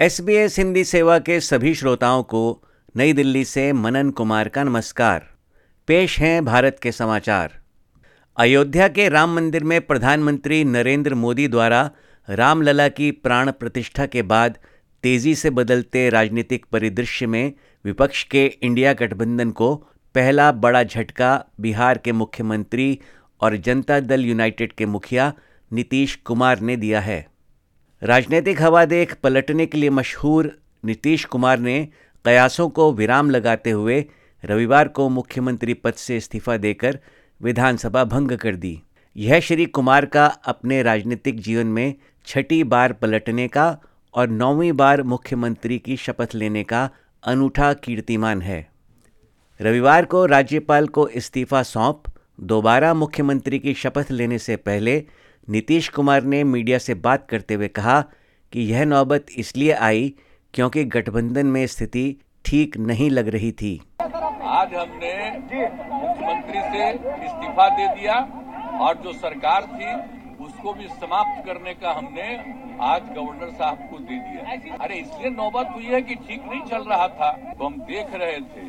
S B S Hindi सेवा के सभी श्रोताओं को नई दिल्ली से मनन कुमार का नमस्कार। पेश हैं भारत के समाचार। अयोध्या के राम मंदिर में प्रधानमंत्री नरेंद्र मोदी द्वारा रामलला की प्राण प्रतिष्ठा के बाद तेज़ी से बदलते राजनीतिक परिदृश्य में विपक्ष के इंडिया गठबंधन को पहला बड़ा झटका बिहार के मुख्यमंत्री और जनता दल यूनाइटेड के मुखिया नीतीश कुमार ने दिया है। राजनीतिक हवा देख पलटने के लिए मशहूर नीतीश कुमार ने कयासों को विराम लगाते हुए रविवार को मुख्यमंत्री पद से इस्तीफा देकर विधानसभा भंग कर दी। यह श्री कुमार का अपने राजनीतिक जीवन में छठी बार पलटने का और नौवीं बार मुख्यमंत्री की शपथ लेने का अनूठा कीर्तिमान है। रविवार को राज्यपाल को इस्तीफा सौंप, दोबारा मुख्यमंत्री की शपथ लेने से पहले नीतीश कुमार ने मीडिया से बात करते हुए कहा कि यह नौबत इसलिए आई क्योंकि गठबंधन में स्थिति ठीक नहीं लग रही थी। आज हमने मुख्यमंत्री से इस्तीफा दे दिया और जो सरकार थी, उसको भी समाप्त करने का हमने आज गवर्नर साहब को दे दिया। अरे, इसलिए नौबत हुई है कि ठीक नहीं चल रहा था। तो हम देख रहे थे,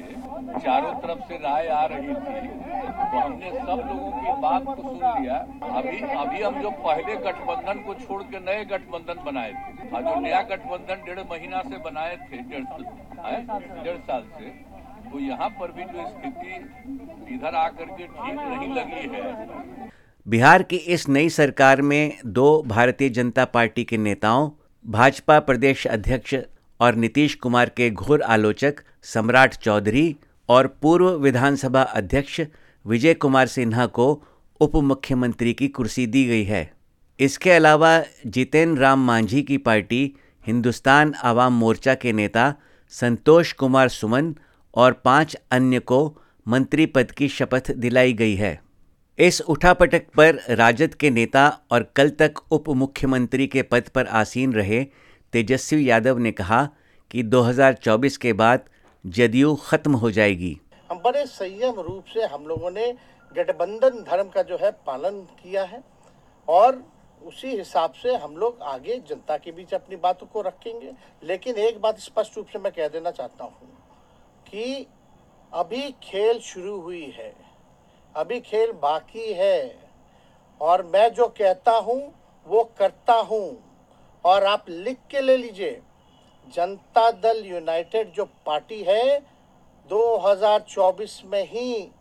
चारों तरफ़ से राय आ रही थी तो हमने सब लोगों की बात को सुन लिया। अभी अभी हम जो पहले गठबंधन को छोड़ के नए गठबंधन बनाए थे और जो नया गठबंधन डेढ़ महीना से बनाए थे, डेढ़ डेढ़ साल से तो यहाँ पर भी जो स्थिति इधर आकर के ठीक नहीं लगी है। बिहार की इस नई सरकार में दो भारतीय जनता पार्टी के नेताओं, भाजपा प्रदेश अध्यक्ष और नीतीश कुमार के घोर आलोचक सम्राट चौधरी और पूर्व विधानसभा अध्यक्ष विजय कुमार सिन्हा को उप मुख्यमंत्री की कुर्सी दी गई है। इसके अलावा जितेन राम मांझी की पार्टी, हिंदुस्तान आवाम मोर्चा के नेता संतोष कुमार सुमन और पाँच अन्य को मंत्री पद की शपथ दिलाई गई है। इस उठापटक पर राजद के नेता और कल तक उप मुख्यमंत्री के पद पर आसीन रहे तेजस्वी यादव ने कहा कि 2024 के बाद जदयू खत्म हो जाएगी। हम बड़े संयम रूप से हम लोगों ने गठबंधन धर्म का जो है पालन किया है और उसी हिसाब से हम लोग आगे जनता के बीच अपनी बातों को रखेंगे। लेकिन एक बात स्पष्ट रूप से मैं कह देना चाहता हूँ कि अभी खेल शुरू हुई है, अभी खेल बाकी है और मैं जो कहता हूँ वो करता हूँ और आप लिख के ले लीजिए। जनता दल यूनाइटेड जो पार्टी है 2024 में ही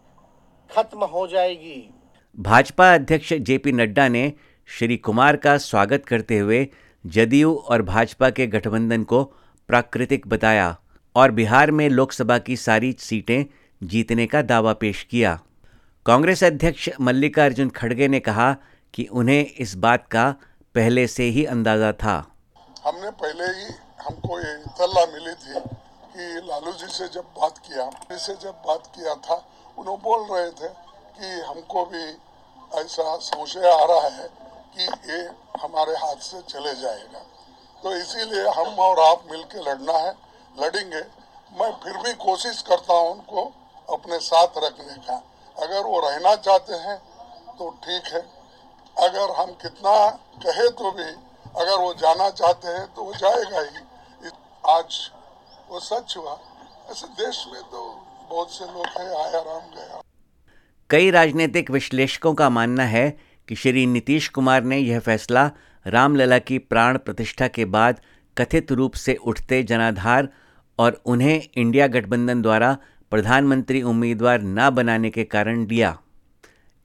खत्म हो जाएगी। भाजपा अध्यक्ष जेपी नड्डा ने श्री कुमार का स्वागत करते हुए जदयू और भाजपा के गठबंधन को प्राकृतिक बताया और बिहार में लोकसभा की सारी सीटें जीतने का दावा पेश किया। कांग्रेस अध्यक्ष मल्लिकार्जुन खड़गे ने कहा कि उन्हें इस बात का पहले से ही अंदाज़ा था। हमने पहले ही हमको ये इतला मिली थी कि लालू जी से जब बात किया से जब बात किया था, उन्होंने बोल रहे थे कि हमको भी ऐसा संशय आ रहा है कि ये हमारे हाथ से चले जाएगा। तो इसीलिए हम और आप मिलके लड़ना है, लड़ेंगे। मैं फिर भी कोशिश करता हूँ उनको अपने साथ रखने का। अगर वो रहना चाहते हैं तो ठीक है। अगर हम कितना कहे तो भी, अगर वो जाना चाहते हैं तो वो जाएगा ही। आज वो सच हुआ। ऐसे देश में तो बहुत से लोग हैं आया राम गया। कई राजनीतिक विश्लेषकों का मानना है कि श्री नीतीश कुमार ने यह फैसला रामलला की प्राण प्रतिष्ठा के बाद कथित रूप से उठते जनाधार और उन्हें इंडिया गठबंधन द्वारा प्रधानमंत्री उम्मीदवार न बनाने के कारण लिया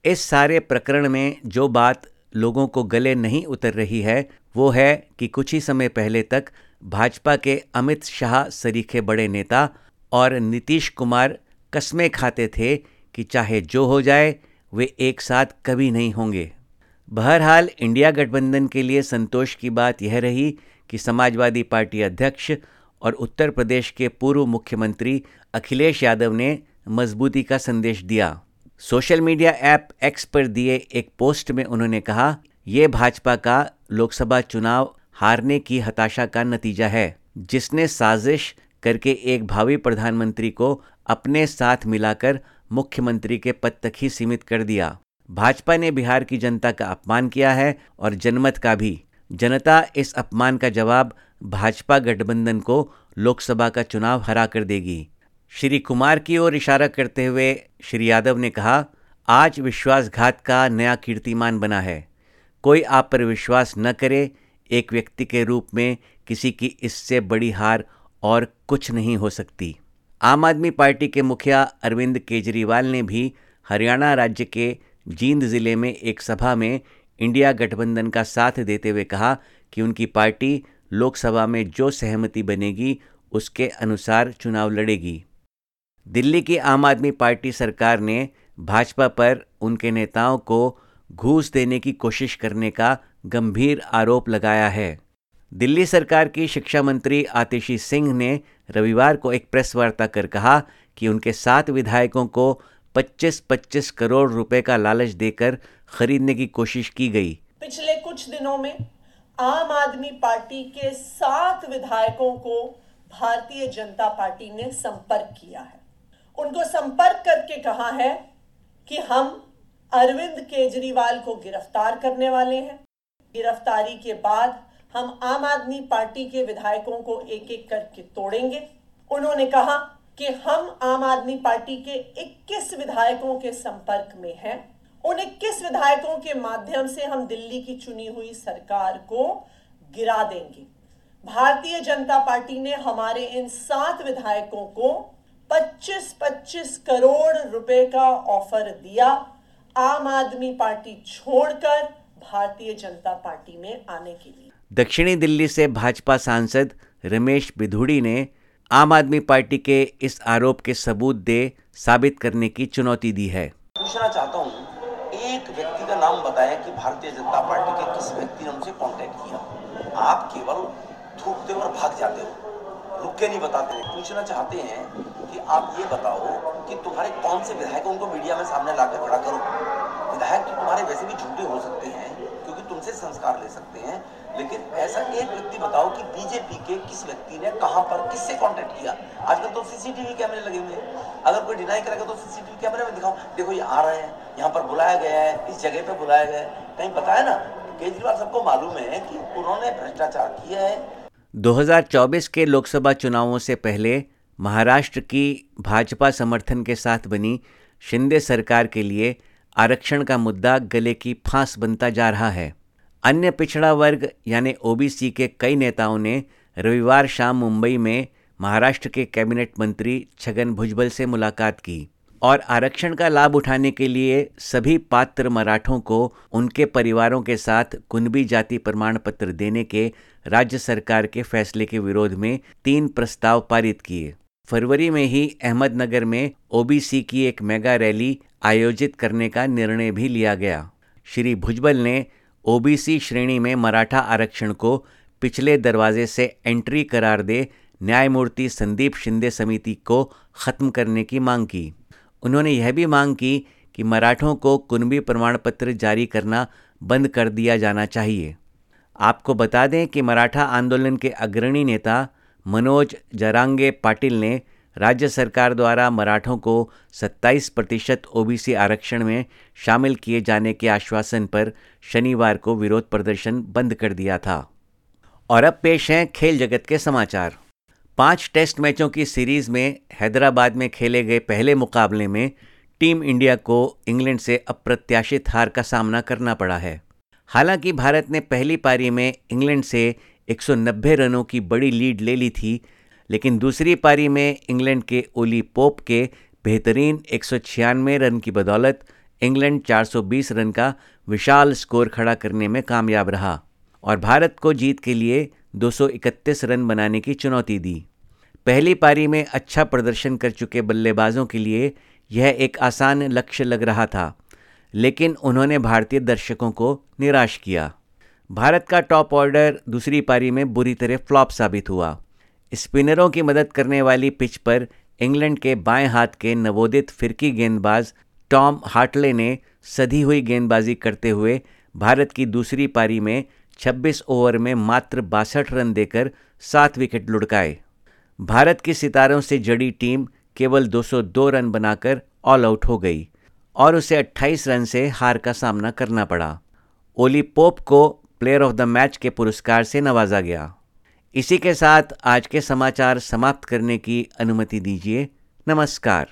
इस सारे प्रकरण में जो बात लोगों को गले नहीं उतर रही है, वो है कि कुछ ही समय पहले तक भाजपा के अमित शाह सरीखे बड़े नेता और नीतीश कुमार कस्में खाते थे कि चाहे जो हो जाए, वे एक साथ कभी नहीं होंगे। बहरहाल, इंडिया गठबंधन के लिए संतोष की बात यह रही कि समाजवादी पार्टी अध्यक्ष और उत्तर प्रदेश के पूर्व मुख्यमंत्री अखिलेश यादव ने मजबूती का संदेश दिया। सोशल मीडिया ऐप एक्स पर दिए एक पोस्ट में उन्होंने कहा, ये भाजपा का लोकसभा चुनाव हारने की हताशा का नतीजा है, जिसने साजिश करके एक भावी प्रधानमंत्री को अपने साथ मिलाकर मुख्यमंत्री के पद तक ही सीमित कर दिया। भाजपा ने बिहार की जनता का अपमान किया है और जनमत का भी। जनता इस अपमान का जवाब भाजपा गठबंधन को लोकसभा का चुनाव हरा कर देगी। श्री कुमार की ओर इशारा करते हुए श्री यादव ने कहा, आज विश्वासघात का नया कीर्तिमान बना है। कोई आप पर विश्वास न करे एक व्यक्ति के रूप में किसी की इससे बड़ी हार और कुछ नहीं हो सकती। आम आदमी पार्टी के मुखिया अरविंद केजरीवाल ने भी हरियाणा राज्य के जींद ज़िले में एक सभा में इंडिया गठबंधन का साथ देते हुए कहा कि उनकी पार्टी लोकसभा में जो सहमति बनेगी, उसके अनुसार चुनाव लड़ेगी। दिल्ली की आम आदमी पार्टी सरकार ने भाजपा पर उनके नेताओं को घूस देने की कोशिश करने का गंभीर आरोप लगाया है। दिल्ली सरकार की शिक्षा मंत्री आतिशी सिंह ने रविवार को एक प्रेस वार्ता कर कहा कि उनके सात विधायकों को 25-25 करोड़ रुपए का लालच देकर खरीदने की कोशिश की गई। पिछले कुछ दिनों में आम आदमी पार्टी के सात विधायकों को भारतीय जनता पार्टी ने संपर्क किया है। उनको संपर्क करके कहा है कि हम अरविंद केजरीवाल को गिरफ़्तार करने वाले हैं। गिरफ्तारी के बाद हम आम आदमी पार्टी के विधायकों को एक एक करके तोड़ेंगे। उन्होंने कहा कि हम आम आदमी पार्टी के 21 विधायकों के संपर्क में हैं। उन 21 विधायकों के माध्यम से हम दिल्ली की चुनी हुई सरकार को गिरा देंगे। भारतीय जनता पार्टी ने हमारे इन सात विधायकों को 25-25 करोड़ रुपए का ऑफ़र दिया। आम आदमी पार्टी छोड़कर भारतीय जनता पार्टी में आने के लिए। दक्षिणी दिल्ली से भाजपा सांसद रमेश बिधुड़ी ने आम आदमी पार्टी के इस आरोप के सबूत दे साबित करने की चुनौती दी है। पूछना चाहता हूँ एक व्यक्ति का नाम बताया कि भारतीय जनता पार्टी के किस व्यक्ति ने उनसे कांटेक्ट किया? आप केवल थूकते और भाग जाते हो। रुक के नहीं बताते। पूछना चाहते हैं कि आप ये बताओ कि तुम्हारे कौन से विधायक उनको मीडिया में सामने लाकर खड़ा करो। विधायक तो तुम्हारे वैसे भी झूठे हो सकते हैं, क्योंकि तुमसे संस्कार ले सकते हैं, लेकिन ऐसा एक व्यक्ति बताओ कि बीजेपी के किस व्यक्ति ने कहाँ पर किससे कांटेक्ट किया? आजकल तो सीसीटीवी कैमरे लगे हुए हैं। अगर कोई डिनाई करेगा तो सीसीटीवी कैमरे में दिखाओ। देखो, ये आ रहे हैं, यहाँ पर बुलाया गया है, इस जगह पे बुलाया गया है। कहीं बताया ना? केजरीवाल, सबको मालूम है कि उन्होंने भ्रष्टाचार किया है। 2024 के लोकसभा चुनावों से पहले महाराष्ट्र की भाजपा समर्थन के साथ बनी शिंदे सरकार के लिए आरक्षण का मुद्दा गले की फांस बनता जा रहा है। अन्य पिछड़ा वर्ग, यानी ओबीसी के कई नेताओं ने रविवार शाम मुंबई में महाराष्ट्र के कैबिनेट मंत्री छगन भुजबल से मुलाकात की और आरक्षण का लाभ उठाने के लिए सभी पात्र मराठों को उनके परिवारों के साथ कुनबी जाति प्रमाण पत्र देने के राज्य सरकार के फैसले के विरोध में तीन प्रस्ताव पारित किए। फरवरी में ही अहमदनगर में ओबीसी की एक मेगा रैली आयोजित करने का निर्णय भी लिया गया। श्री भुजबल ने ओबीसी श्रेणी में मराठा आरक्षण को पिछले दरवाजे से एंट्री करार दे न्यायमूर्ति संदीप शिंदे समिति को ख़त्म करने की मांग की। उन्होंने यह भी मांग की कि मराठों को कुनबी प्रमाण पत्र जारी करना बंद कर दिया जाना चाहिए। आपको बता दें कि मराठा आंदोलन के अग्रणी नेता मनोज जरांगे पाटिल ने राज्य सरकार द्वारा मराठों को 27 प्रतिशत ओबीसी आरक्षण में शामिल किए जाने के आश्वासन पर शनिवार को विरोध प्रदर्शन बंद कर दिया था। और अब पेश हैं खेल जगत के समाचार। पाँच टेस्ट मैचों की सीरीज़ में हैदराबाद में खेले गए पहले मुकाबले में टीम इंडिया को इंग्लैंड से अप्रत्याशित हार का सामना करना पड़ा है। हालाँकि भारत ने पहली पारी में इंग्लैंड से 190 रनों की बड़ी लीड ले ली थी लेकिन दूसरी पारी में इंग्लैंड के ओली पोप के बेहतरीन एक सौ छियानवे रन की बदौलत इंग्लैंड 420 रन का विशाल स्कोर खड़ा करने में कामयाब रहा और भारत को जीत के लिए 231 रन बनाने की चुनौती दी। पहली पारी में अच्छा प्रदर्शन कर चुके बल्लेबाजों के लिए यह एक आसान लक्ष्य लग रहा था, लेकिन उन्होंने भारतीय दर्शकों को निराश किया। भारत का टॉप ऑर्डर दूसरी पारी में बुरी तरह फ्लॉप साबित हुआ। स्पिनरों की मदद करने वाली पिच पर इंग्लैंड के बाएँ हाथ के नवोदित फिरकी गेंदबाज टॉम हार्टले ने सधी हुई गेंदबाजी करते हुए भारत की दूसरी पारी में 26 ओवर में मात्र बासठ रन देकर सात विकेट लुढ़काए। भारत के सितारों से जड़ी टीम केवल 202 रन बनाकर ऑल आउट हो गई और उसे 28 रन से हार का सामना करना पड़ा। ओली पोप को प्लेयर ऑफ़ द मैच के पुरस्कार से नवाजा गया। इसी के साथ आज के समाचार समाप्त करने की अनुमति दीजिए। नमस्कार।